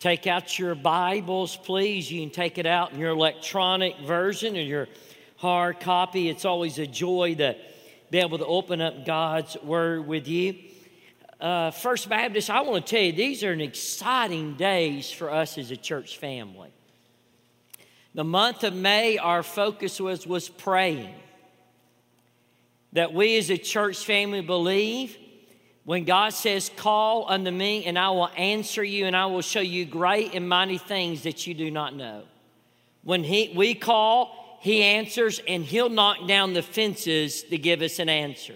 Take out your Bibles, please. You can take it out in your electronic version or your hard copy. It's always a joy to be able to open up God's Word with you. Uh, First Baptist, I want to tell you, these are an exciting days for us as a church family. The month of May, our focus was, was praying. That we as a church family believe when God says, Call unto me, and I will answer you, and I will show you great and mighty things that you do not know. When he, we call, He answers, and He'll knock down the fences to give us an answer.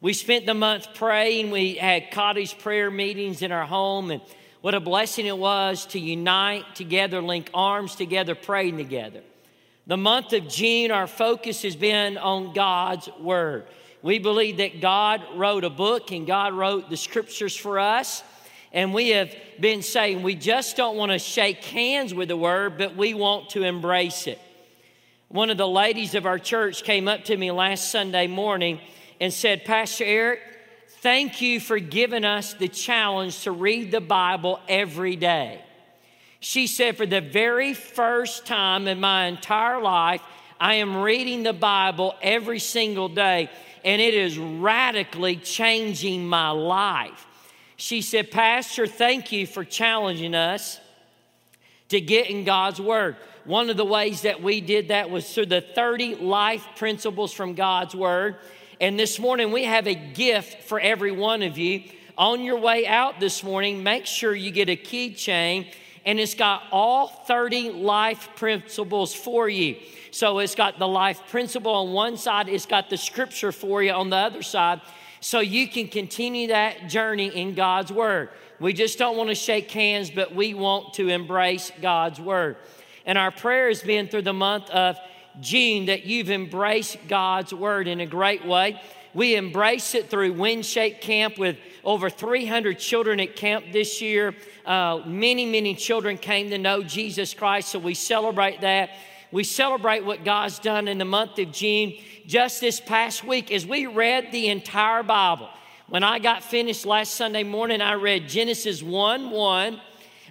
We spent the month praying. We had cottage prayer meetings in our home, and what a blessing it was to unite together, link arms together, praying together. The month of June, our focus has been on God's Word. We believe that God wrote a book and God wrote the scriptures for us. And we have been saying we just don't want to shake hands with the word, but we want to embrace it. One of the ladies of our church came up to me last Sunday morning and said, Pastor Eric, thank you for giving us the challenge to read the Bible every day. She said, For the very first time in my entire life, I am reading the Bible every single day and it is radically changing my life. She said, Pastor, thank you for challenging us to get in God's Word. One of the ways that we did that was through the 30 life principles from God's Word. And this morning we have a gift for every one of you. On your way out this morning, make sure you get a keychain and it's got all 30 life principles for you. So it's got the life principle on one side, it's got the scripture for you on the other side, so you can continue that journey in God's Word. We just don't want to shake hands, but we want to embrace God's Word. And our prayer has been through the month of June that you've embraced God's Word in a great way. We embrace it through Windshake Camp with over 300 children at camp this year. Uh, many, many children came to know Jesus Christ, so we celebrate that. We celebrate what God's done in the month of June. Just this past week, as we read the entire Bible, when I got finished last Sunday morning, I read Genesis 1 1.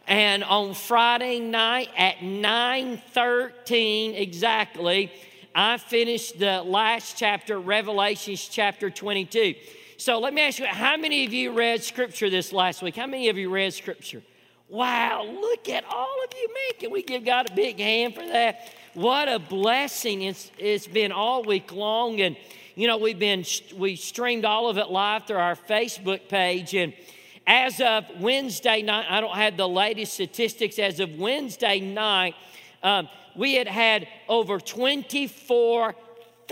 And on Friday night at 9:13 exactly, I finished the last chapter, Revelations chapter 22. So let me ask you, how many of you read scripture this last week? How many of you read scripture? Wow, look at all of you. Can we give God a big hand for that? What a blessing it's, it's been all week long. And, you know, we've been, we streamed all of it live through our Facebook page. And as of Wednesday night, I don't have the latest statistics, as of Wednesday night, um, we had had over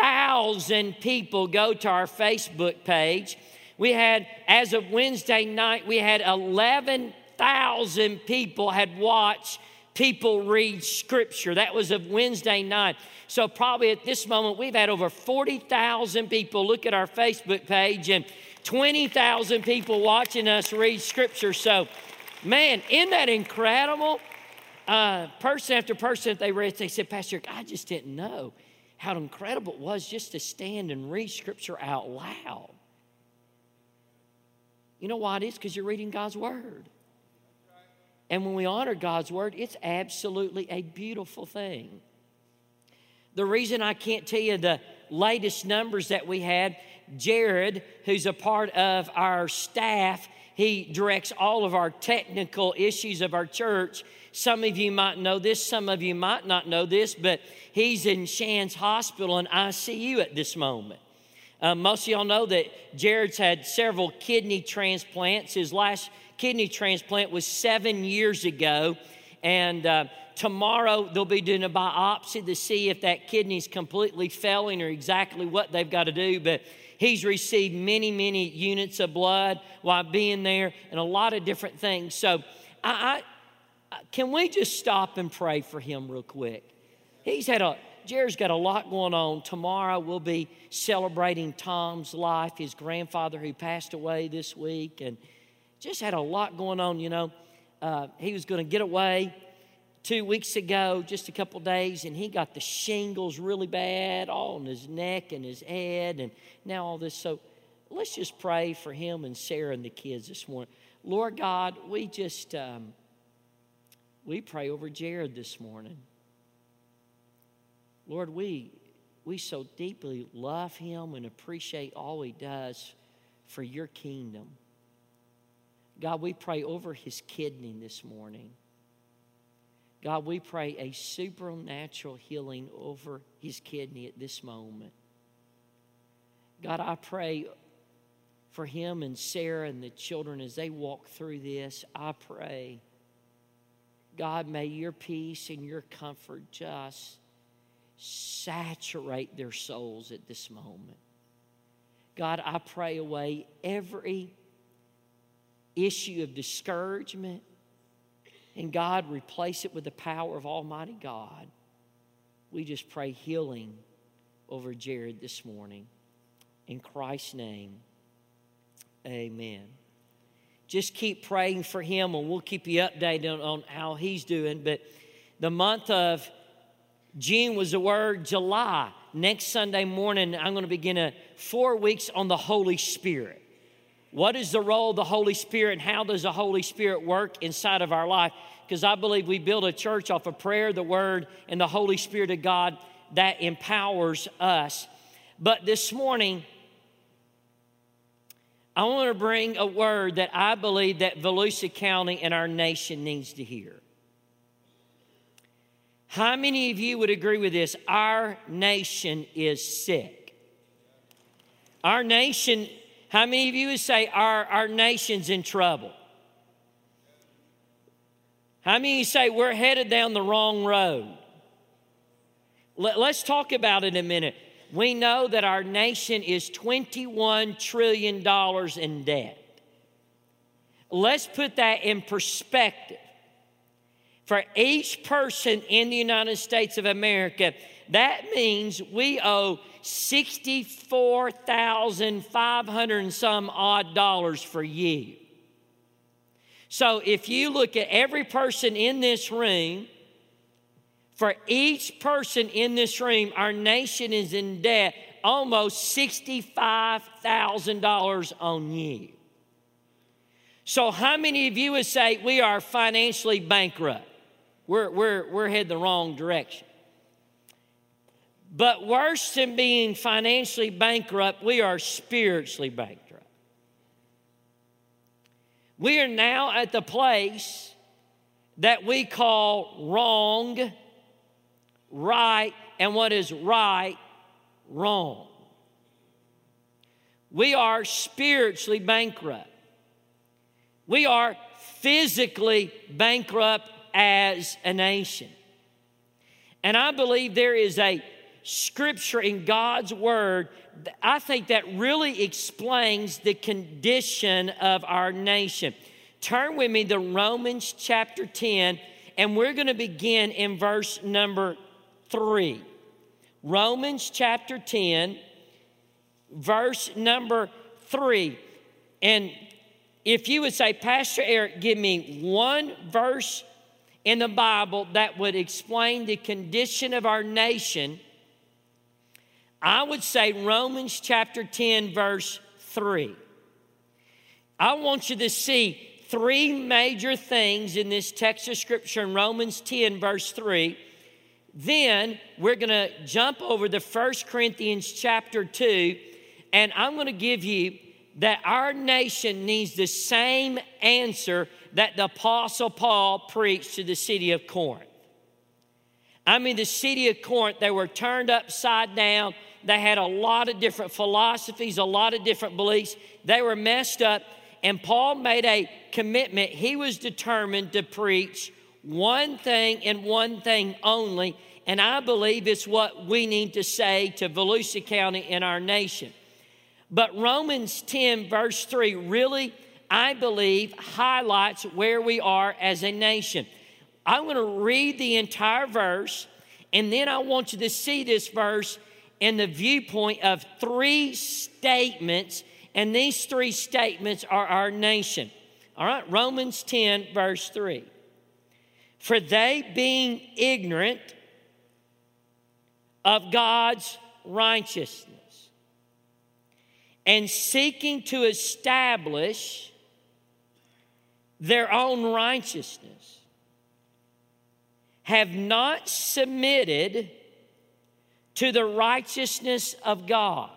24,000 people go to our Facebook page. We had, as of Wednesday night, we had 11,000 people had watched people read scripture. That was of Wednesday night. So, probably at this moment, we've had over 40,000 people look at our Facebook page and 20,000 people watching us read scripture. So, man, isn't that incredible? uh, person after person that they read, they said, Pastor, I just didn't know how incredible it was just to stand and read Scripture out loud. You know why it is? Because you're reading God's Word. And when we honor God's Word, it's absolutely a beautiful thing. The reason I can't tell you the latest numbers that we had, Jared, who's a part of our staff, he directs all of our technical issues of our church. Some of you might know this, some of you might not know this, but he's in Shands Hospital in ICU at this moment. Uh, most of y'all know that Jared's had several kidney transplants. His last kidney transplant was seven years ago. And uh, tomorrow they'll be doing a biopsy to see if that kidney's completely failing or exactly what they've got to do. But he's received many, many units of blood while being there and a lot of different things. So I, can we just stop and pray for him real quick? He's had a, Jerry's got a lot going on. Tomorrow we'll be celebrating Tom's life, his grandfather who passed away this week, and just had a lot going on. You know, uh, he was going to get away two weeks ago, just a couple days, and he got the shingles really bad, all in his neck and his head, and now all this. So let's just pray for him and Sarah and the kids this morning. Lord God, we just. Um, we pray over Jared this morning. Lord, we, we so deeply love him and appreciate all he does for your kingdom. God, we pray over his kidney this morning. God, we pray a supernatural healing over his kidney at this moment. God, I pray for him and Sarah and the children as they walk through this. I pray, God, may your peace and your comfort just saturate their souls at this moment. God, I pray away every issue of discouragement, and God, replace it with the power of Almighty God. We just pray healing over Jared this morning. In Christ's name, amen. Just keep praying for him, and we'll keep you updated on, on how he's doing. But the month of June was the word July. Next Sunday morning, I'm going to begin a four weeks on the Holy Spirit. What is the role of the Holy Spirit and how does the Holy Spirit work inside of our life? Because I believe we build a church off of prayer, the Word, and the Holy Spirit of God that empowers us. But this morning, I want to bring a word that I believe that Volusia County and our nation needs to hear. How many of you would agree with this? Our nation is sick. Our nation, how many of you would say our, our nation's in trouble? How many say we're headed down the wrong road? Let, let's talk about it a minute we know that our nation is $21 trillion in debt. Let's put that in perspective. For each person in the United States of America, that means we owe 64,500 and some odd dollars for you. So if you look at every person in this room, for each person in this room, our nation is in debt almost $65,000 on you. So, how many of you would say we are financially bankrupt? We're, we're, we're heading the wrong direction. But worse than being financially bankrupt, we are spiritually bankrupt. We are now at the place that we call wrong right and what is right wrong. We are spiritually bankrupt. We are physically bankrupt as a nation. And I believe there is a scripture in God's word, I think that really explains the condition of our nation. Turn with me to Romans chapter 10, and we're going to begin in verse number 3. Romans chapter 10, verse number 3. And if you would say, Pastor Eric, give me one verse in the Bible that would explain the condition of our nation, I would say Romans chapter 10, verse 3. I want you to see three major things in this text of scripture in Romans 10, verse 3 then we're going to jump over to First Corinthians chapter 2, and I'm going to give you that our nation needs the same answer that the Apostle Paul preached to the city of Corinth. I mean, the city of Corinth, they were turned upside down. They had a lot of different philosophies, a lot of different beliefs. They were messed up. And Paul made a commitment. He was determined to preach one thing and one thing only. And I believe it's what we need to say to Volusia County and our nation. But Romans 10, verse 3, really, I believe, highlights where we are as a nation. I'm going to read the entire verse, and then I want you to see this verse in the viewpoint of three statements, and these three statements are our nation. All right, Romans 10, verse 3. For they, being ignorant of God's righteousness and seeking to establish their own righteousness, have not submitted to the righteousness of God.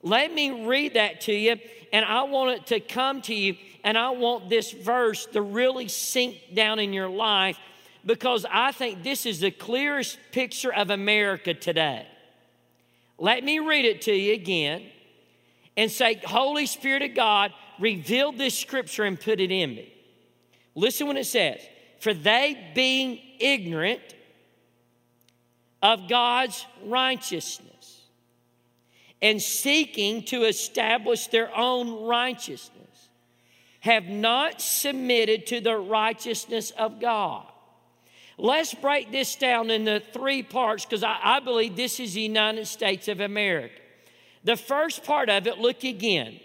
Let me read that to you, and I want it to come to you, and I want this verse to really sink down in your life because I think this is the clearest picture of America today. Let me read it to you again and say, Holy Spirit of God, reveal this scripture and put it in me. Listen when it says, For they being ignorant of God's righteousness and seeking to establish their own righteousness, have not submitted to the righteousness of God. Let's break this down into three parts because I, I, believe this is the United States of America. The first part of it, look again.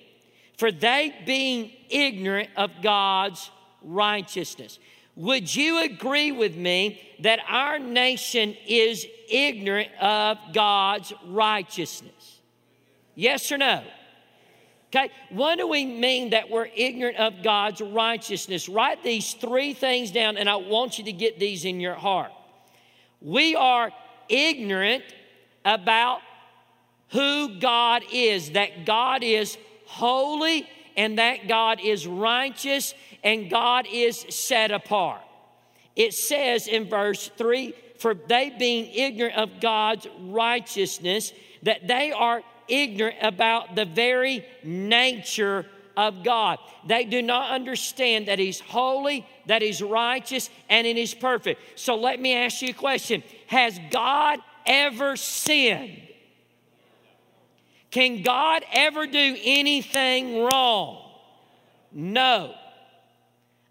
For they being ignorant of God's righteousness. Would you agree with me that our nation is ignorant of God's righteousness? Yes or no? Okay, what do we mean that we're ignorant of God's righteousness? Write these three things down, and I want you to get these in your heart. We are ignorant about who God is, that God is holy and that God is righteous and God is set apart. It says in verse 3 For they being ignorant of God's righteousness, that they are ignorant about the very nature of God. They do not understand that He's holy, that He's righteous, and it is perfect. So let me ask you a question Has God ever sinned? Can God ever do anything wrong? No.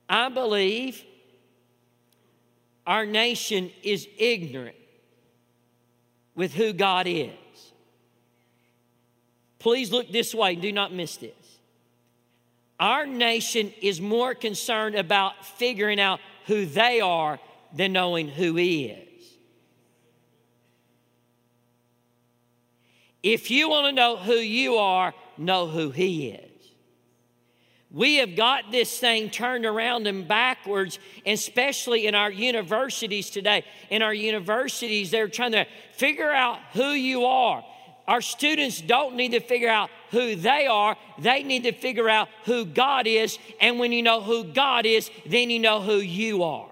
I believe our nation is ignorant with who God is. Please look this way, do not miss this. Our nation is more concerned about figuring out who they are than knowing who He is. If you want to know who you are, know who He is. We have got this thing turned around and backwards, especially in our universities today. In our universities, they're trying to figure out who you are. Our students don't need to figure out who they are, they need to figure out who God is. And when you know who God is, then you know who you are.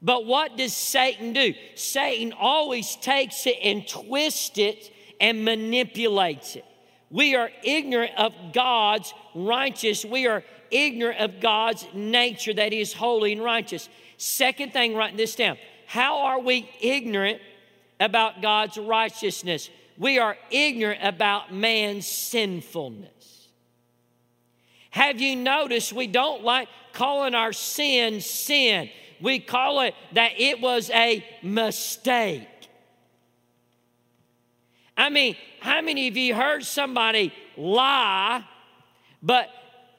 But what does Satan do? Satan always takes it and twists it and manipulates it. We are ignorant of God's righteous. We are ignorant of God's nature that is holy and righteous. Second thing, write this down. How are we ignorant about God's righteousness? We are ignorant about man's sinfulness. Have you noticed we don't like calling our sin sin? We call it that it was a mistake. I mean, how many of you heard somebody lie? But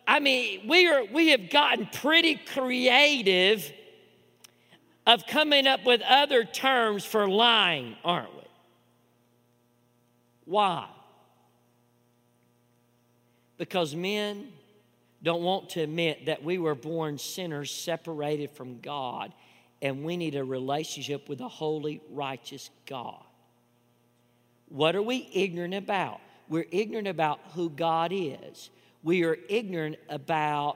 I mean, we are we have gotten pretty creative of coming up with other terms for lying, aren't we? Why? Because men don't want to admit that we were born sinners separated from God and we need a relationship with a holy, righteous God. What are we ignorant about? We're ignorant about who God is. We are ignorant about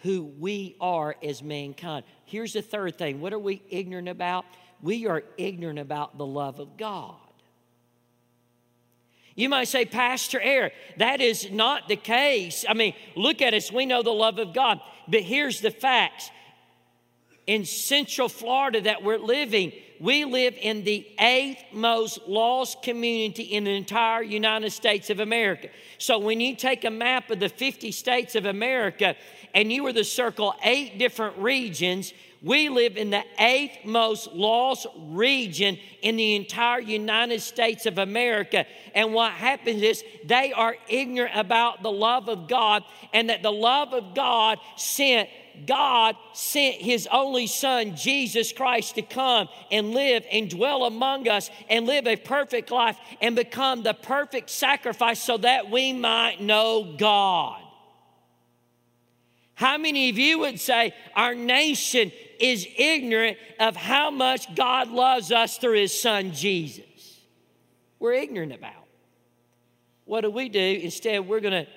who we are as mankind. Here's the third thing what are we ignorant about? We are ignorant about the love of God. You might say, Pastor Eric, that is not the case. I mean, look at us, we know the love of God. But here's the facts. In Central Florida that we're living, we live in the eighth most lost community in the entire United States of America. So when you take a map of the 50 states of America and you were to circle eight different regions, we live in the eighth most lost region in the entire United States of America. And what happens is they are ignorant about the love of God and that the love of God sent God sent his only son, Jesus Christ, to come and live and dwell among us and live a perfect life and become the perfect sacrifice so that we might know God. How many of you would say our nation is ignorant of how much God loves us through his son Jesus? We're ignorant about. What do we do? Instead, we're going to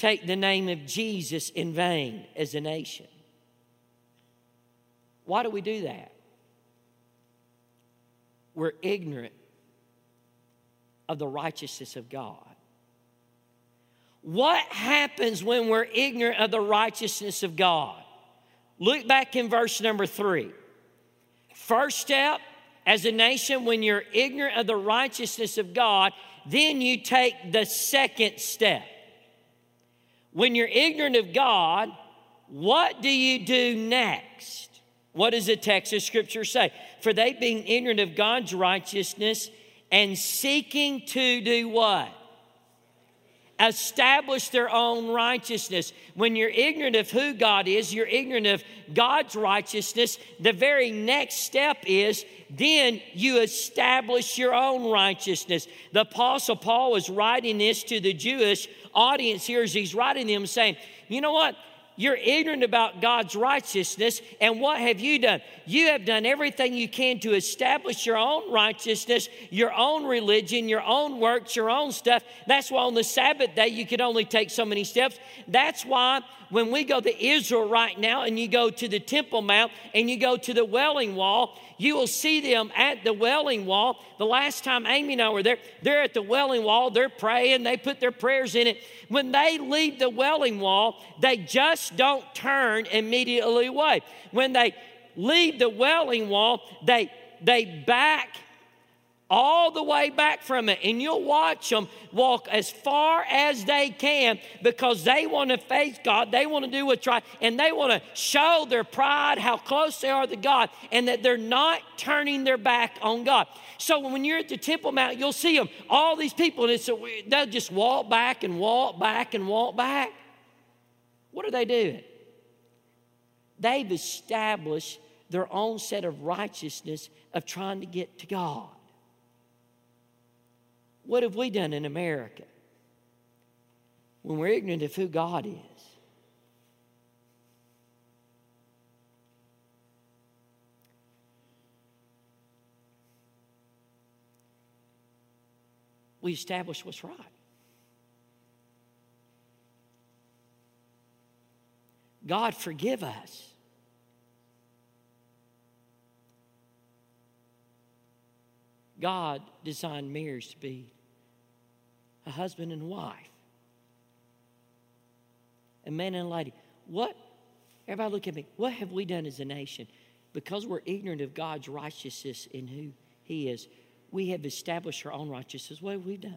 take the name of Jesus in vain as a nation. Why do we do that? We're ignorant of the righteousness of God. What happens when we're ignorant of the righteousness of God? Look back in verse number three. First step, as a nation, when you're ignorant of the righteousness of God, then you take the second step. When you're ignorant of God, what do you do next? What does the text of Scripture say? For they being ignorant of God's righteousness and seeking to do what? Establish their own righteousness. When you're ignorant of who God is, you're ignorant of God's righteousness. The very next step is then you establish your own righteousness. The Apostle Paul was writing this to the Jewish audience here as he's writing them, saying, You know what? You're ignorant about God's righteousness. And what have you done? You have done everything you can to establish your own righteousness, your own religion, your own works, your own stuff. That's why on the Sabbath day you could only take so many steps. That's why when we go to Israel right now and you go to the Temple Mount and you go to the Wailing Wall, you will see them at the Welling Wall. The last time Amy and I were there, they're at the Welling Wall, they're praying, they put their prayers in it. When they leave the Welling Wall, they just don't turn immediately away. When they leave the Welling Wall, they, they back all the way back from it. And you'll watch them walk as far as they can because they want to face God. They want to do what's right. And they want to show their pride, how close they are to God, and that they're not turning their back on God. So when you're at the Temple Mount, you'll see them, all these people, and it's they'll just walk back and walk back and walk back. What are they doing? They've established their own set of righteousness of trying to get to God. What have we done in America when we're ignorant of who God is? We establish what's right. God, forgive us. God designed marriage to be a husband and wife, a man and a lady. What, everybody look at me, what have we done as a nation? Because we're ignorant of God's righteousness in who He is, we have established our own righteousness. What have we done?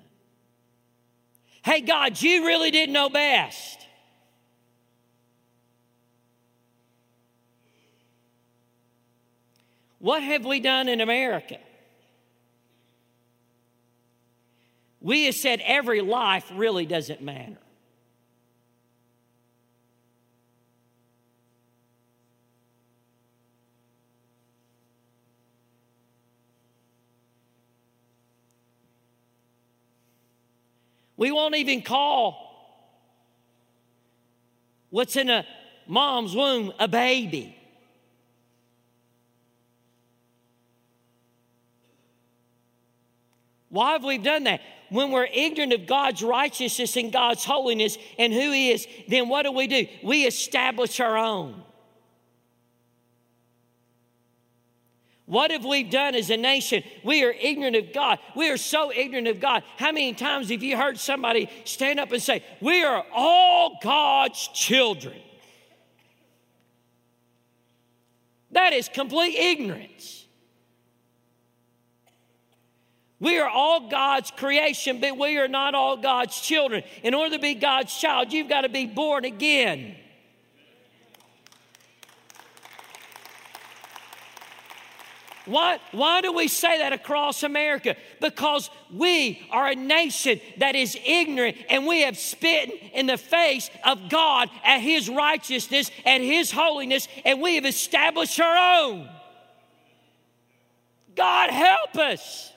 Hey, God, you really didn't know best. What have we done in America? We have said every life really doesn't matter. We won't even call what's in a mom's womb a baby. Why have we done that? When we're ignorant of God's righteousness and God's holiness and who He is, then what do we do? We establish our own. What have we done as a nation? We are ignorant of God. We are so ignorant of God. How many times have you heard somebody stand up and say, We are all God's children? That is complete ignorance. We are all God's creation, but we are not all God's children. In order to be God's child, you've got to be born again. Why, why do we say that across America? Because we are a nation that is ignorant and we have spit in the face of God at His righteousness and His holiness, and we have established our own. God help us.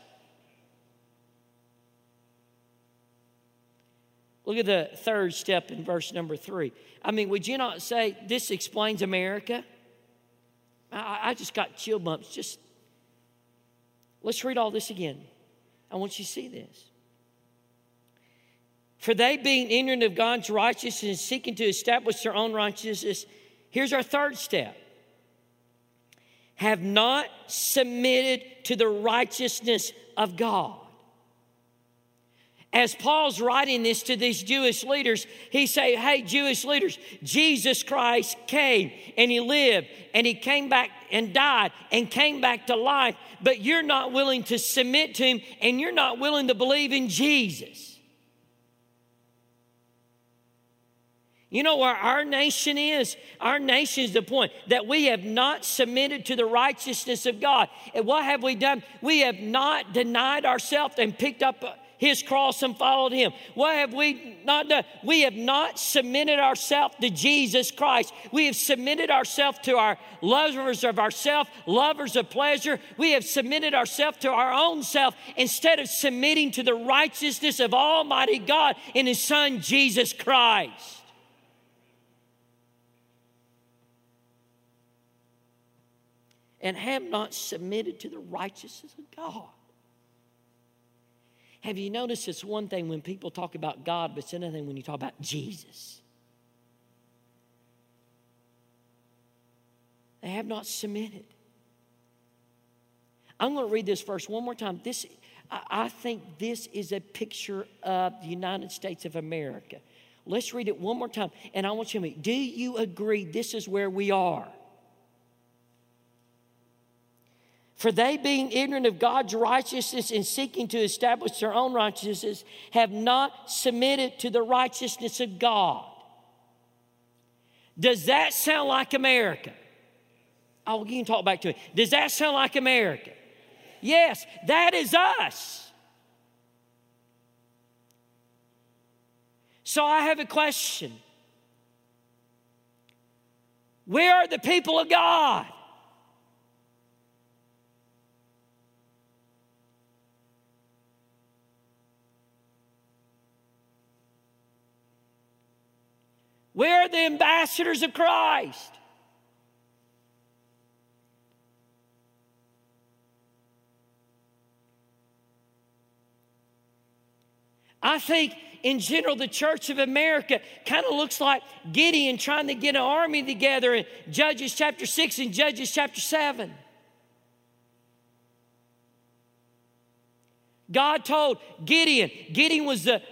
Look at the third step in verse number three. I mean, would you not say this explains America? I, I just got chill bumps. Just let's read all this again. I want you to see this. For they, being ignorant of God's righteousness and seeking to establish their own righteousness, here's our third step have not submitted to the righteousness of God. As Paul's writing this to these Jewish leaders, he say, "Hey Jewish leaders, Jesus Christ came and he lived and he came back and died and came back to life, but you're not willing to submit to him and you're not willing to believe in Jesus." You know where our nation is? Our nation is the point that we have not submitted to the righteousness of God. And what have we done? We have not denied ourselves and picked up his cross and followed him. What have we not done? We have not submitted ourselves to Jesus Christ. We have submitted ourselves to our lovers of ourself, lovers of pleasure. We have submitted ourselves to our own self instead of submitting to the righteousness of Almighty God in his Son, Jesus Christ. and have not submitted to the righteousness of God. Have you noticed it's one thing when people talk about God, but it's another thing when you talk about Jesus? They have not submitted. I'm going to read this verse one more time. This, I think this is a picture of the United States of America. Let's read it one more time. And I want you to meet. Do you agree this is where we are? For they, being ignorant of God's righteousness and seeking to establish their own righteousness, have not submitted to the righteousness of God. Does that sound like America? Oh, you can talk back to it. Does that sound like America? Yes, that is us. So I have a question Where are the people of God? We're the ambassadors of Christ. I think in general, the Church of America kind of looks like Gideon trying to get an army together in Judges chapter 6 and Judges chapter 7. God told Gideon, Gideon was the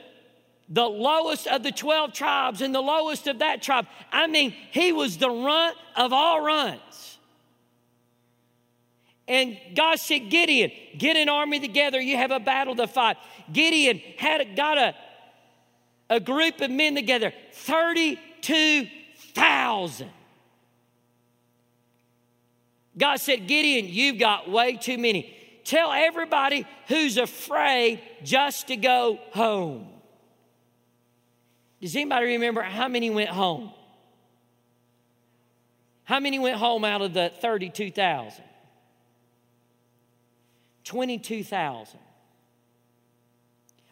the lowest of the 12 tribes and the lowest of that tribe. I mean, he was the runt of all runts. And God said, Gideon, get an army together. You have a battle to fight. Gideon had got a, a group of men together, 32,000. God said, Gideon, you've got way too many. Tell everybody who's afraid just to go home. Does anybody remember how many went home? How many went home out of the 32,000? 22,000.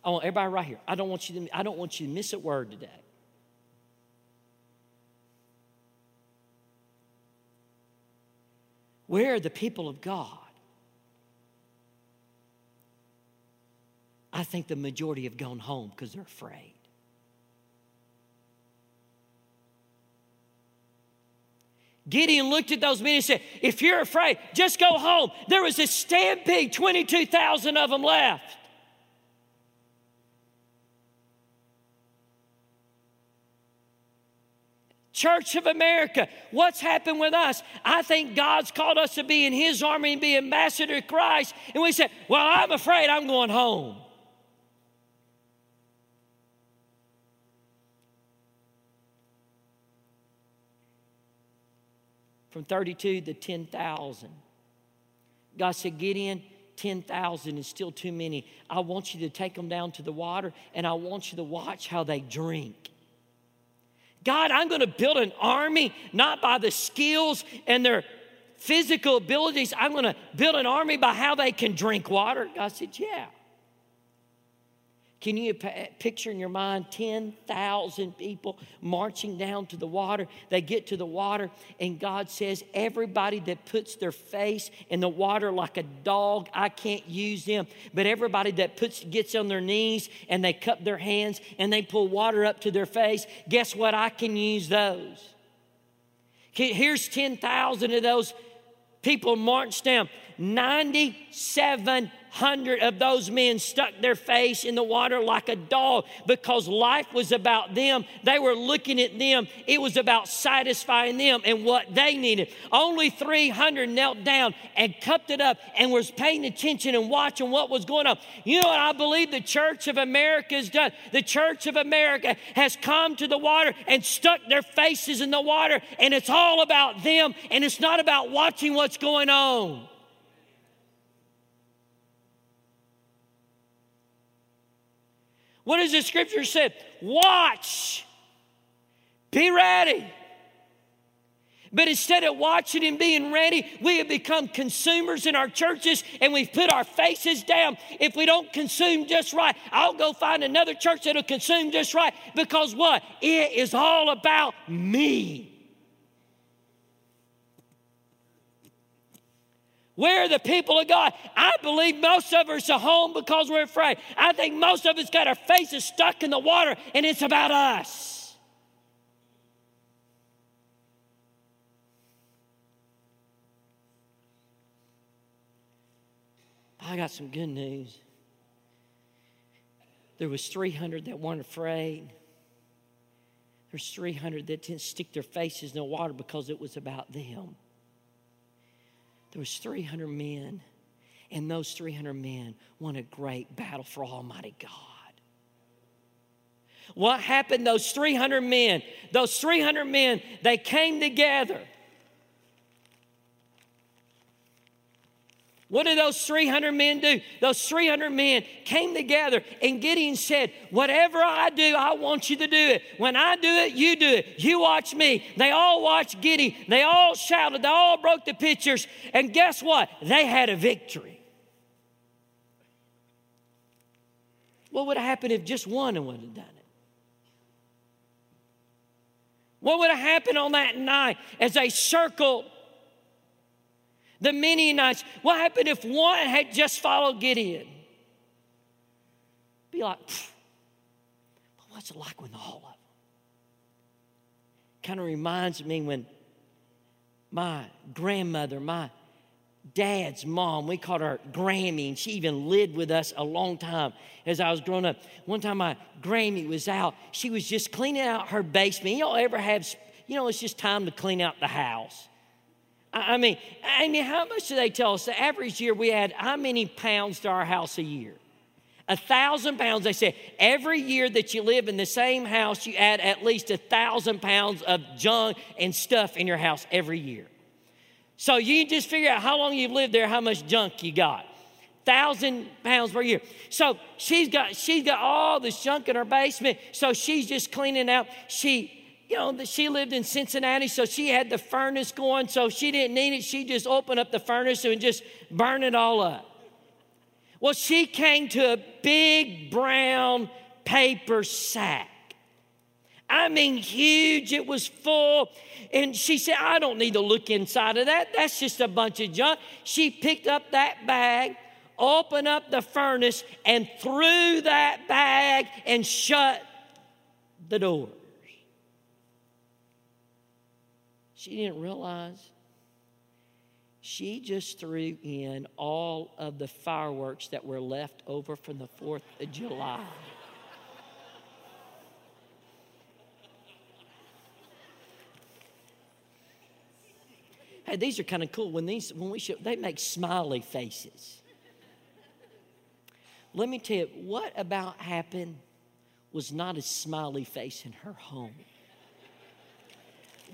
I want everybody right here. I don't want you to, I don't want you to miss a word today. Where are the people of God? I think the majority have gone home because they're afraid. Gideon looked at those men and said, If you're afraid, just go home. There was a stampede, 22,000 of them left. Church of America, what's happened with us? I think God's called us to be in His army and be ambassador of Christ. And we said, Well, I'm afraid I'm going home. From 32 to 10,000. God said, Gideon, 10,000 is still too many. I want you to take them down to the water and I want you to watch how they drink. God, I'm going to build an army not by the skills and their physical abilities. I'm going to build an army by how they can drink water. God said, Yeah. Can you picture in your mind 10,000 people marching down to the water? They get to the water, and God says, Everybody that puts their face in the water like a dog, I can't use them. But everybody that puts, gets on their knees and they cup their hands and they pull water up to their face, guess what? I can use those. Here's 10,000 of those people marched down. 97 hundred of those men stuck their face in the water like a dog because life was about them. They were looking at them. It was about satisfying them and what they needed. Only 300 knelt down and cupped it up and was paying attention and watching what was going on. You know what I believe the Church of America has done? The Church of America has come to the water and stuck their faces in the water, and it's all about them, and it's not about watching what's going on. What does the scripture say? Watch, be ready. But instead of watching and being ready, we have become consumers in our churches and we've put our faces down. If we don't consume just right, I'll go find another church that'll consume just right because what? It is all about me. Where are the people of God? I believe most of us are home because we're afraid. I think most of us got our faces stuck in the water and it's about us. I got some good news. There was 300 that weren't afraid. There's 300 that didn't stick their faces in the water because it was about them there was 300 men and those 300 men won a great battle for almighty god. What happened those 300 men? Those 300 men they came together What did those 300 men do? Those 300 men came together, and Gideon said, Whatever I do, I want you to do it. When I do it, you do it. You watch me. They all watched Gideon. They all shouted. They all broke the pitchers. And guess what? They had a victory. What would have happened if just one of them would have done it? What would have happened on that night as they circled the Midianites. What happened if one had just followed Gideon? Be like, but what's it like with all of them? Kind of reminds me when my grandmother, my dad's mom, we called her Grammy, and she even lived with us a long time as I was growing up. One time my Grammy was out, she was just cleaning out her basement. Y'all ever have, you know, it's just time to clean out the house. I mean, I mean, how much do they tell us? The average year we add how many pounds to our house a year? A thousand pounds. They say every year that you live in the same house, you add at least a thousand pounds of junk and stuff in your house every year. So you just figure out how long you've lived there, how much junk you got. Thousand pounds per year. So she's got she's got all this junk in her basement. So she's just cleaning out. She you know, she lived in Cincinnati, so she had the furnace going, so she didn't need it. She just opened up the furnace and just burn it all up. Well, she came to a big brown paper sack. I mean, huge. It was full. And she said, I don't need to look inside of that. That's just a bunch of junk. She picked up that bag, opened up the furnace, and threw that bag and shut the door. She didn't realize she just threw in all of the fireworks that were left over from the 4th of July. hey, these are kind of cool. When these when we show they make smiley faces. Let me tell you, what about happened was not a smiley face in her home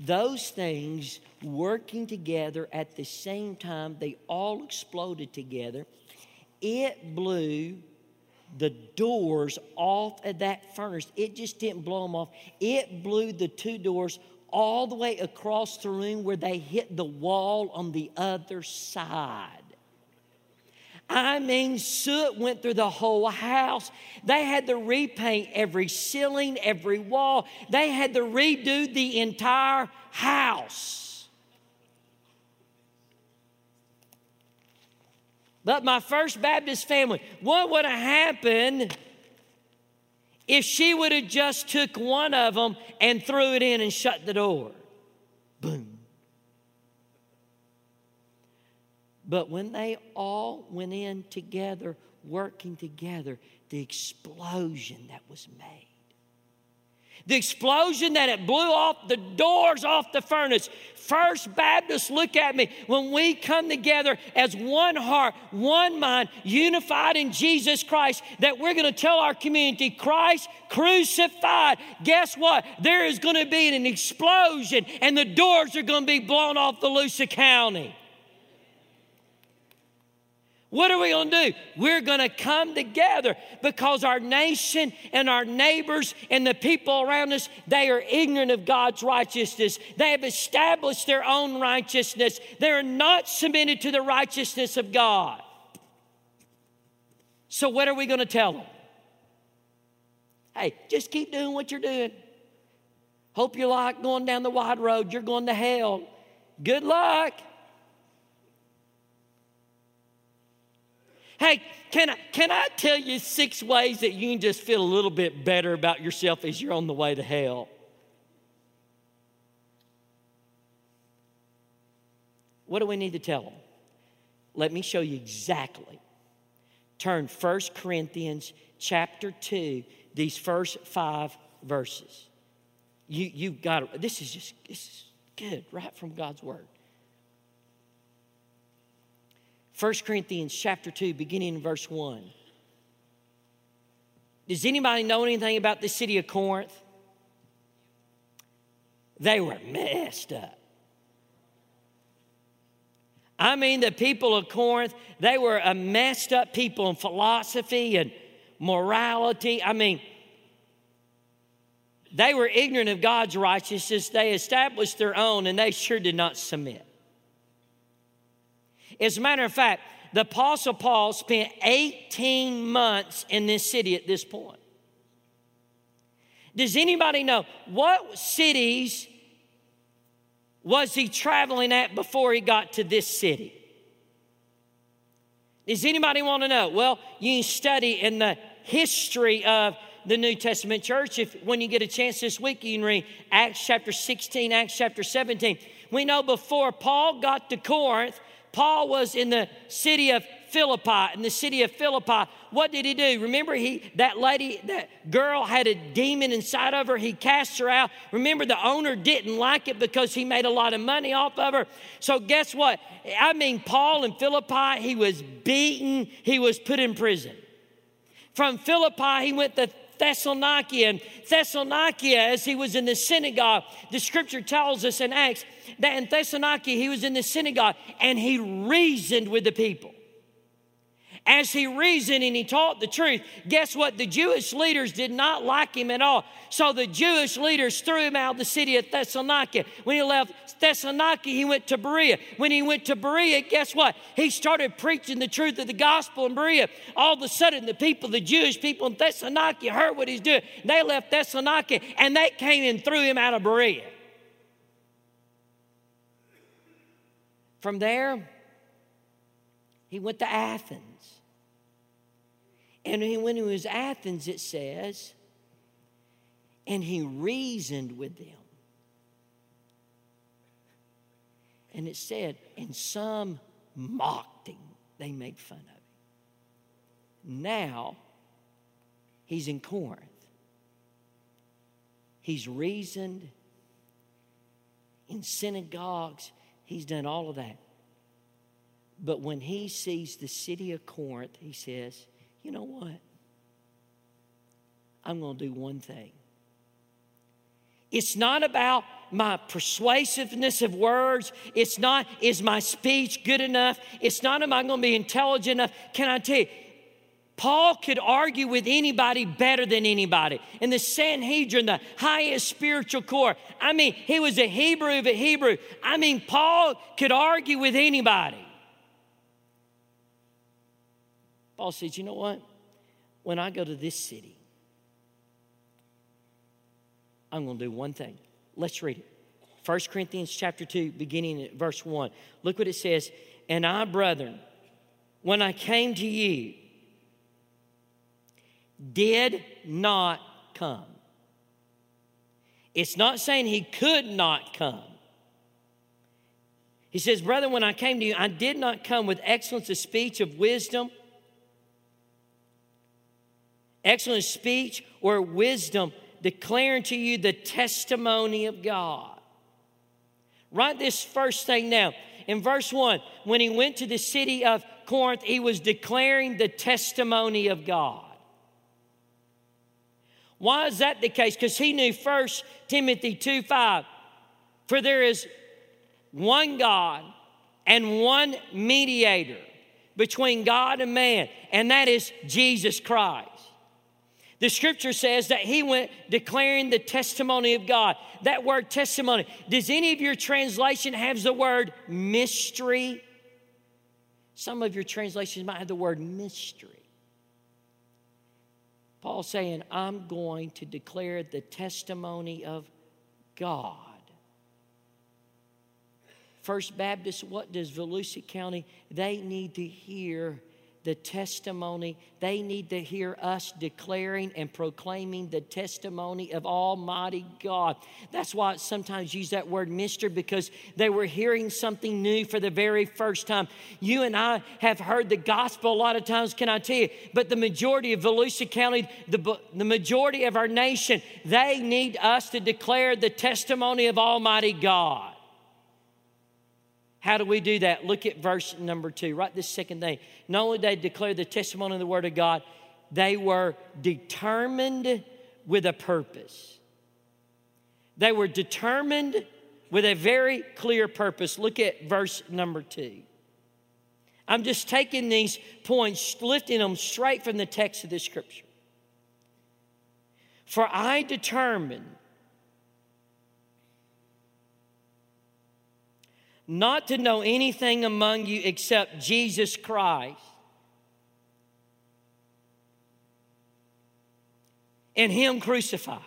those things working together at the same time, they all exploded together. It blew the doors off of that furnace. It just didn't blow them off. It blew the two doors all the way across the room where they hit the wall on the other side. I mean, soot went through the whole house. They had to repaint every ceiling, every wall. They had to redo the entire house. But my first Baptist family, what would have happened if she would have just took one of them and threw it in and shut the door? Boom. But when they all went in together, working together, the explosion that was made. The explosion that it blew off the doors off the furnace. First Baptist, look at me. When we come together as one heart, one mind, unified in Jesus Christ, that we're going to tell our community, Christ crucified. Guess what? There is going to be an explosion and the doors are going to be blown off Volusia County. What are we going to do? We're going to come together because our nation and our neighbors and the people around us, they are ignorant of God's righteousness. They have established their own righteousness. They're not submitted to the righteousness of God. So, what are we going to tell them? Hey, just keep doing what you're doing. Hope you like going down the wide road. You're going to hell. Good luck. Hey, can I, can I tell you six ways that you can just feel a little bit better about yourself as you're on the way to hell? What do we need to tell them? Let me show you exactly. Turn 1 Corinthians chapter 2, these first five verses. You, you've got to, this is just, this is good, right from God's word. 1 Corinthians chapter 2, beginning in verse 1. Does anybody know anything about the city of Corinth? They were messed up. I mean, the people of Corinth, they were a messed up people in philosophy and morality. I mean, they were ignorant of God's righteousness. They established their own, and they sure did not submit. As a matter of fact, the Apostle Paul spent 18 months in this city at this point. Does anybody know what cities was he traveling at before he got to this city? Does anybody want to know? Well, you study in the history of the New Testament church. If when you get a chance this week, you can read Acts chapter 16, Acts chapter 17. We know before Paul got to Corinth, Paul was in the city of Philippi. In the city of Philippi, what did he do? Remember, he that lady, that girl had a demon inside of her. He cast her out. Remember, the owner didn't like it because he made a lot of money off of her. So guess what? I mean, Paul in Philippi, he was beaten. He was put in prison. From Philippi, he went to Thessalonica. And Thessalonica, as he was in the synagogue, the scripture tells us in Acts that in Thessalonica he was in the synagogue and he reasoned with the people. As he reasoned and he taught the truth, guess what? The Jewish leaders did not like him at all. So the Jewish leaders threw him out of the city of Thessalonica. When he left Thessalonica, he went to Berea. When he went to Berea, guess what? He started preaching the truth of the gospel in Berea. All of a sudden, the people, the Jewish people in Thessalonica, heard what he's doing. They left Thessalonica and they came and threw him out of Berea. From there, he went to Athens. And he, when he was Athens, it says, and he reasoned with them. And it said, and some mocked him. They made fun of him. Now, he's in Corinth. He's reasoned in synagogues. He's done all of that. But when he sees the city of Corinth, he says, You know what? I'm going to do one thing. It's not about my persuasiveness of words. It's not, is my speech good enough? It's not, am I going to be intelligent enough? Can I tell you, Paul could argue with anybody better than anybody. In the Sanhedrin, the highest spiritual court. I mean, he was a Hebrew of a Hebrew. I mean, Paul could argue with anybody. Paul says, You know what? When I go to this city, I'm going to do one thing. Let's read it. 1 Corinthians chapter 2, beginning at verse 1. Look what it says. And I, brethren, when I came to you, did not come. It's not saying he could not come. He says, Brother, when I came to you, I did not come with excellence of speech, of wisdom, excellent speech or wisdom, declaring to you the testimony of God. Write this first thing down. In verse 1, when he went to the city of Corinth, he was declaring the testimony of God. Why is that the case? Because he knew First Timothy 2 5, for there is one God and one mediator between God and man, and that is Jesus Christ. The scripture says that he went declaring the testimony of God. That word testimony, does any of your translation have the word mystery? Some of your translations might have the word mystery. Paul saying, I'm going to declare the testimony of God. First Baptist, what does Volusia County? They need to hear the testimony. They need to hear us declaring and proclaiming the testimony of Almighty God. That's why I sometimes use that word mystery because they were hearing something new for the very first time. You and I have heard the gospel a lot of times, can I tell you? But the majority of Volusia County, the, the majority of our nation, they need us to declare the testimony of Almighty God. How do we do that? Look at verse number two. right this second thing. Not only did they declare the testimony of the Word of God, they were determined with a purpose. They were determined with a very clear purpose. Look at verse number two. I'm just taking these points, lifting them straight from the text of the scripture. For I determined not to know anything among you except Jesus Christ and Him crucified.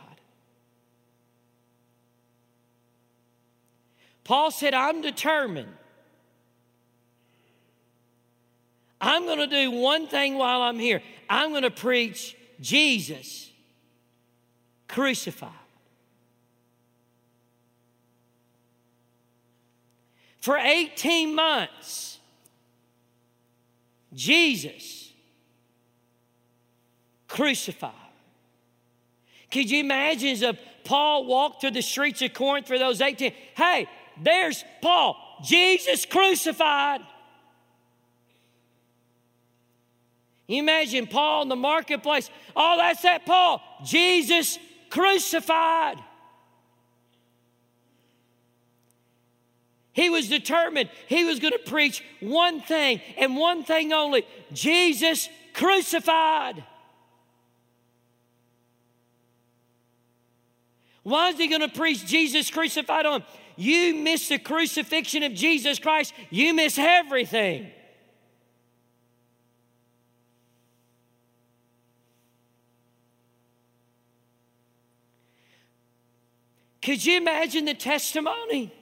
Paul said, I'm determined. I'm going to do one thing while I'm here. I'm going to preach Jesus crucified. For 18 months. Jesus crucified. Could you imagine as Paul walked through the streets of Corinth for those 18? Hey, there's Paul, Jesus crucified. You imagine Paul in the marketplace. Oh, that's that Paul, Jesus crucified. He was determined he was going to preach one thing and one thing only Jesus crucified. Why is he going to preach Jesus crucified on? You miss the crucifixion of Jesus Christ, you miss everything. Could you imagine the testimony?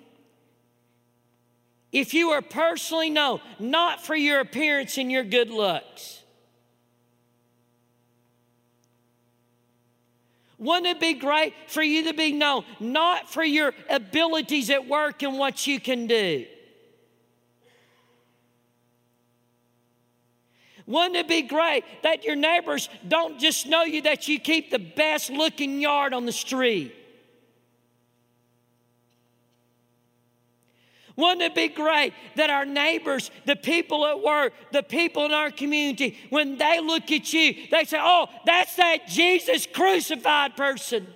If you were personally known, not for your appearance and your good looks. Wouldn't it be great for you to be known, not for your abilities at work and what you can do? Wouldn't it be great that your neighbors don't just know you, that you keep the best looking yard on the street? Wouldn't it be great that our neighbors, the people at work, the people in our community, when they look at you, they say, Oh, that's that Jesus crucified person.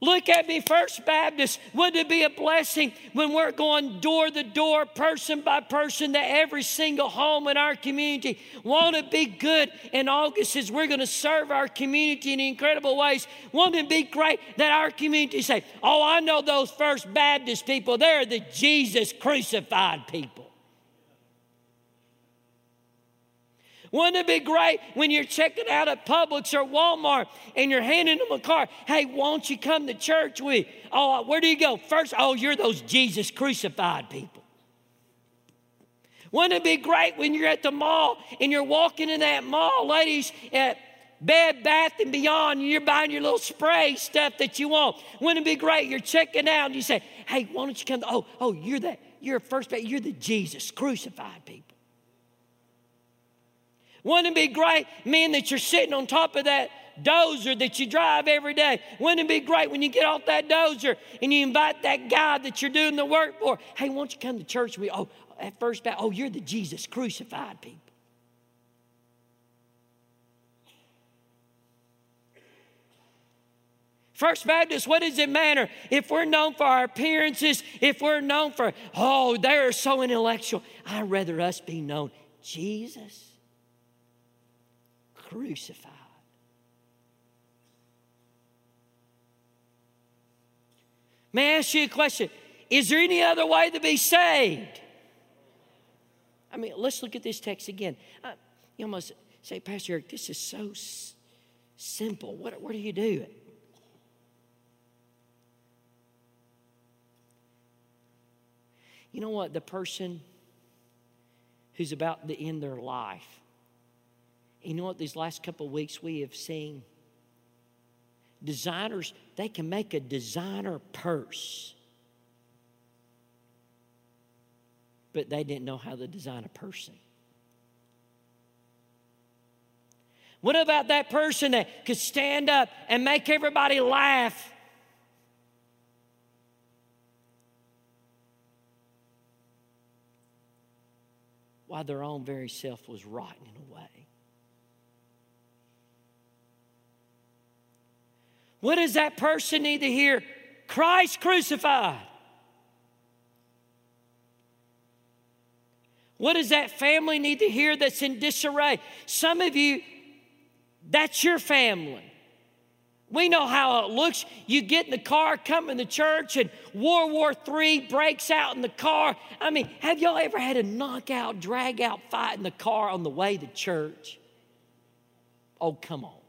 Look at me, First Baptist. Wouldn't it be a blessing when we're going door to door, person by person, to every single home in our community? Won't it be good in August as we're going to serve our community in incredible ways? Won't it be great that our community say, Oh, I know those First Baptist people. They're the Jesus crucified people. Wouldn't it be great when you're checking out at Publix or Walmart and you're handing them a card? Hey, won't you come to church with? Oh, uh, where do you go? First, oh, you're those Jesus crucified people. Wouldn't it be great when you're at the mall and you're walking in that mall, ladies, at Bed, Bath, and Beyond, and you're buying your little spray stuff that you want? Wouldn't it be great? You're checking out and you say, hey, why don't you come? To, oh, oh, you're that, you're first, you're the Jesus crucified people. Wouldn't it be great, men, that you're sitting on top of that dozer that you drive every day? Wouldn't it be great when you get off that dozer and you invite that guy that you're doing the work for? Hey, won't you come to church with me? Oh, at first, oh, you're the Jesus crucified people. First Baptist, what does it matter if we're known for our appearances, if we're known for, oh, they're so intellectual? I'd rather us be known Jesus crucified. May I ask you a question? Is there any other way to be saved? I mean, let's look at this text again. Uh, you almost say, Pastor Eric, this is so s- simple. What, what do you do? You know what? The person who's about to end their life you know what? These last couple weeks we have seen designers, they can make a designer purse. But they didn't know how to design a person. What about that person that could stand up and make everybody laugh? While their own very self was rotting away. What does that person need to hear? Christ crucified. What does that family need to hear that's in disarray? Some of you, that's your family. We know how it looks. You get in the car, coming to church, and World War III breaks out in the car. I mean, have y'all ever had a knockout, drag out fight in the car on the way to church? Oh, come on.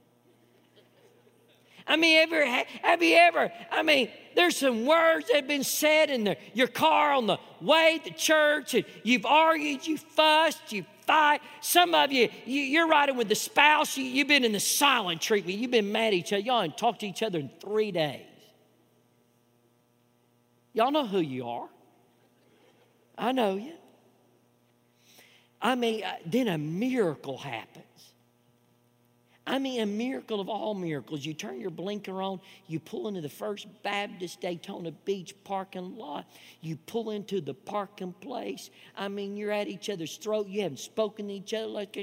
I mean, ever, have you ever? I mean, there's some words that have been said in the, your car on the way to church, and you've argued, you fussed, you fight. Some of you, you are riding with the spouse, you, have been in the silent treatment, you've been mad at each other, y'all haven't talked to each other in three days. Y'all know who you are. I know you. I mean, uh, then a miracle happens. I mean, a miracle of all miracles. You turn your blinker on, you pull into the First Baptist Daytona Beach parking lot, you pull into the parking place. I mean, you're at each other's throat, you haven't spoken to each other like.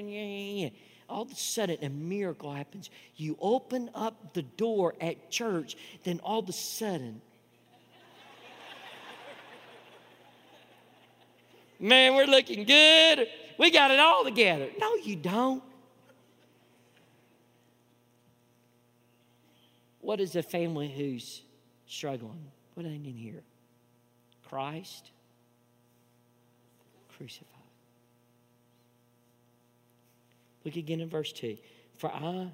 All of a sudden, a miracle happens. You open up the door at church, then all of a sudden, man, we're looking good. We got it all together. No, you don't. What is a family who's struggling? What do ain't in here? Christ crucified. Look again in verse 2. For I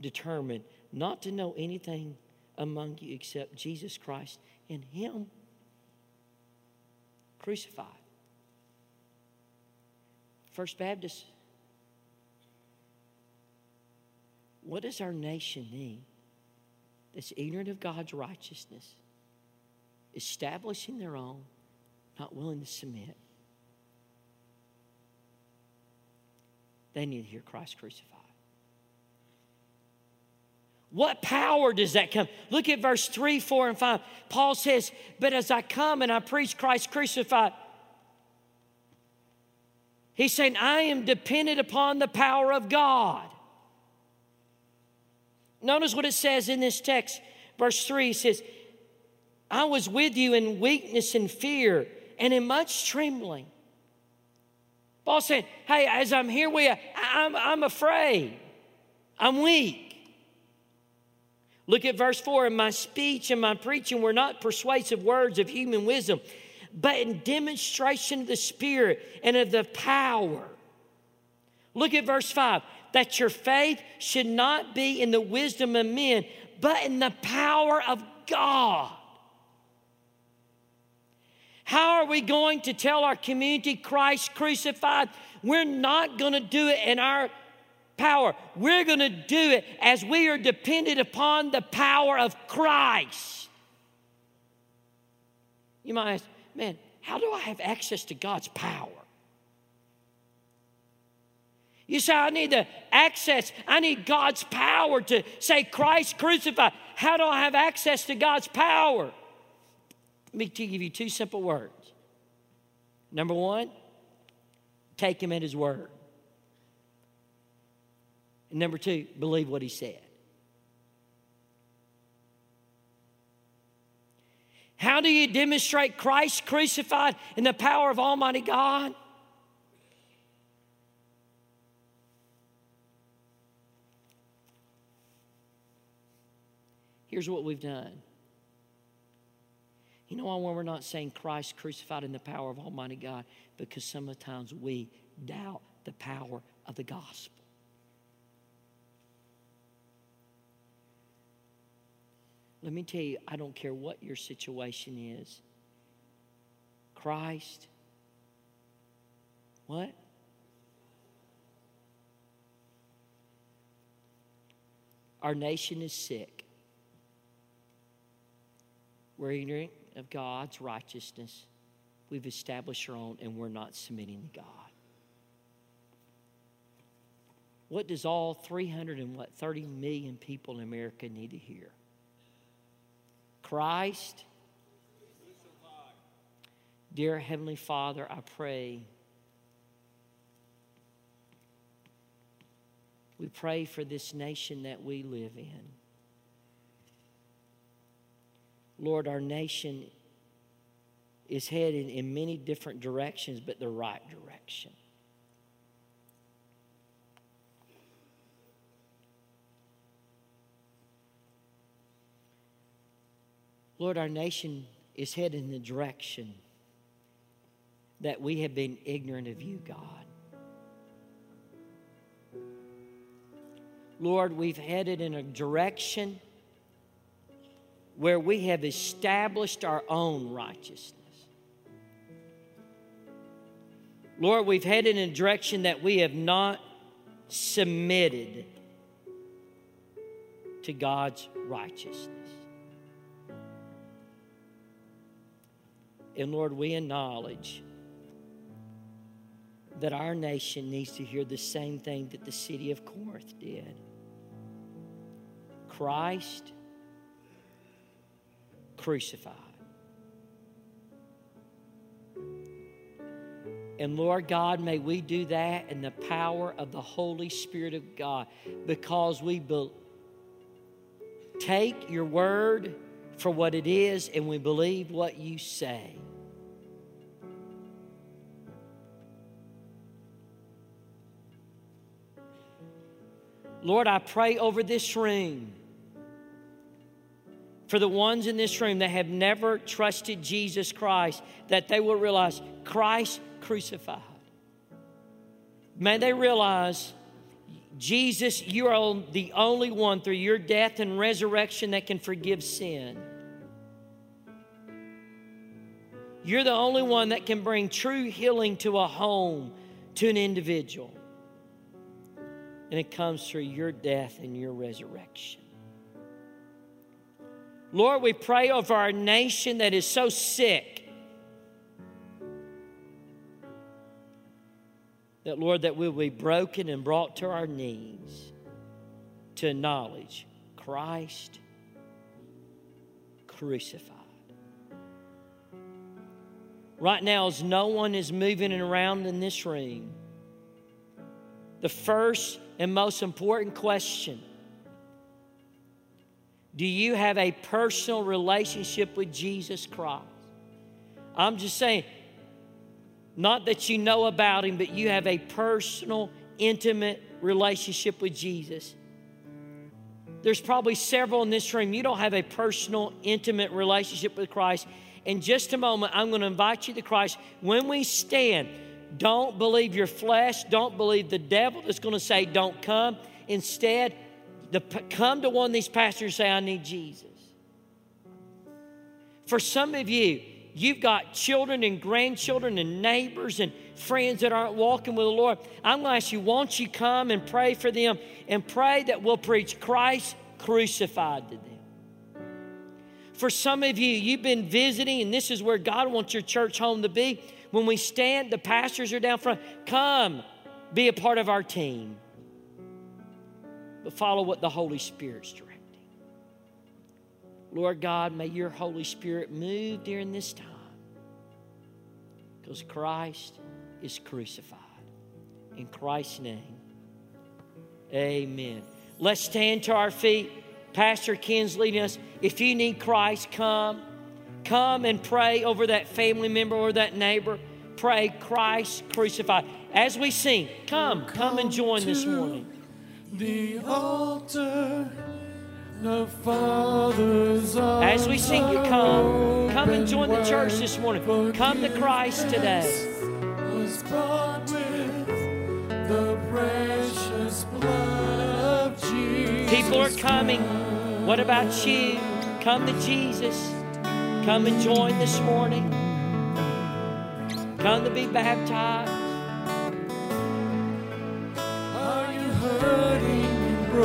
determined not to know anything among you except Jesus Christ and Him crucified. First Baptist, what does our nation need? That's ignorant of God's righteousness, establishing their own, not willing to submit. They need to hear Christ crucified. What power does that come? Look at verse 3, 4, and 5. Paul says, But as I come and I preach Christ crucified, he's saying, I am dependent upon the power of God. Notice what it says in this text, verse 3 says, I was with you in weakness and fear and in much trembling. Paul said, Hey, as I'm here with you, I'm, I'm afraid. I'm weak. Look at verse 4 and my speech and my preaching were not persuasive words of human wisdom, but in demonstration of the Spirit and of the power Look at verse 5 that your faith should not be in the wisdom of men, but in the power of God. How are we going to tell our community Christ crucified? We're not going to do it in our power. We're going to do it as we are dependent upon the power of Christ. You might ask, man, how do I have access to God's power? You say, I need the access, I need God's power to say, Christ crucified. How do I have access to God's power? Let me give you two simple words. Number one, take Him at His word. And number two, believe what He said. How do you demonstrate Christ crucified in the power of Almighty God? Here's what we've done. You know why we're not saying Christ crucified in the power of Almighty God? Because sometimes we doubt the power of the gospel. Let me tell you, I don't care what your situation is. Christ, what? Our nation is sick. We're ignorant of God's righteousness. We've established our own, and we're not submitting to God. What does all 300 and what 30 million people in America need to hear? Christ. Dear Heavenly Father, I pray. We pray for this nation that we live in. Lord, our nation is headed in many different directions, but the right direction. Lord, our nation is headed in the direction that we have been ignorant of you, God. Lord, we've headed in a direction where we have established our own righteousness. Lord, we've headed in a direction that we have not submitted to God's righteousness. And Lord, we acknowledge that our nation needs to hear the same thing that the city of Corinth did Christ crucified. And Lord God, may we do that in the power of the Holy Spirit of God because we be- take your word for what it is and we believe what you say. Lord, I pray over this room for the ones in this room that have never trusted Jesus Christ, that they will realize Christ crucified. May they realize, Jesus, you are the only one through your death and resurrection that can forgive sin. You're the only one that can bring true healing to a home, to an individual. And it comes through your death and your resurrection. Lord, we pray over our nation that is so sick. That, Lord, that we'll be broken and brought to our knees to acknowledge Christ crucified. Right now, as no one is moving around in this room, the first and most important question do you have a personal relationship with Jesus Christ? I'm just saying, not that you know about him, but you have a personal, intimate relationship with Jesus. There's probably several in this room. You don't have a personal, intimate relationship with Christ. In just a moment, I'm going to invite you to Christ. When we stand, Don't believe your flesh. Don't believe the devil that's going to say, don't come. Instead, the, come to one of these pastors and say, I need Jesus. For some of you, you've got children and grandchildren and neighbors and friends that aren't walking with the Lord. I'm going to ask you, won't you come and pray for them and pray that we'll preach Christ crucified to them? For some of you, you've been visiting, and this is where God wants your church home to be. When we stand, the pastors are down front. Come, be a part of our team. But follow what the Holy Spirit's directing. Lord God, may your Holy Spirit move during this time. Because Christ is crucified. In Christ's name, amen. Let's stand to our feet. Pastor Ken's leading us. If you need Christ, come. Come and pray over that family member or that neighbor. Pray Christ crucified. As we sing, come, come and join this morning. The altar, the Father's As we sing, you come. Come and join the church this morning. Come to Christ today. Was bought with the precious blood of Jesus. People are coming. What about you? Come to Jesus. Come and join this morning. Come to be baptized. word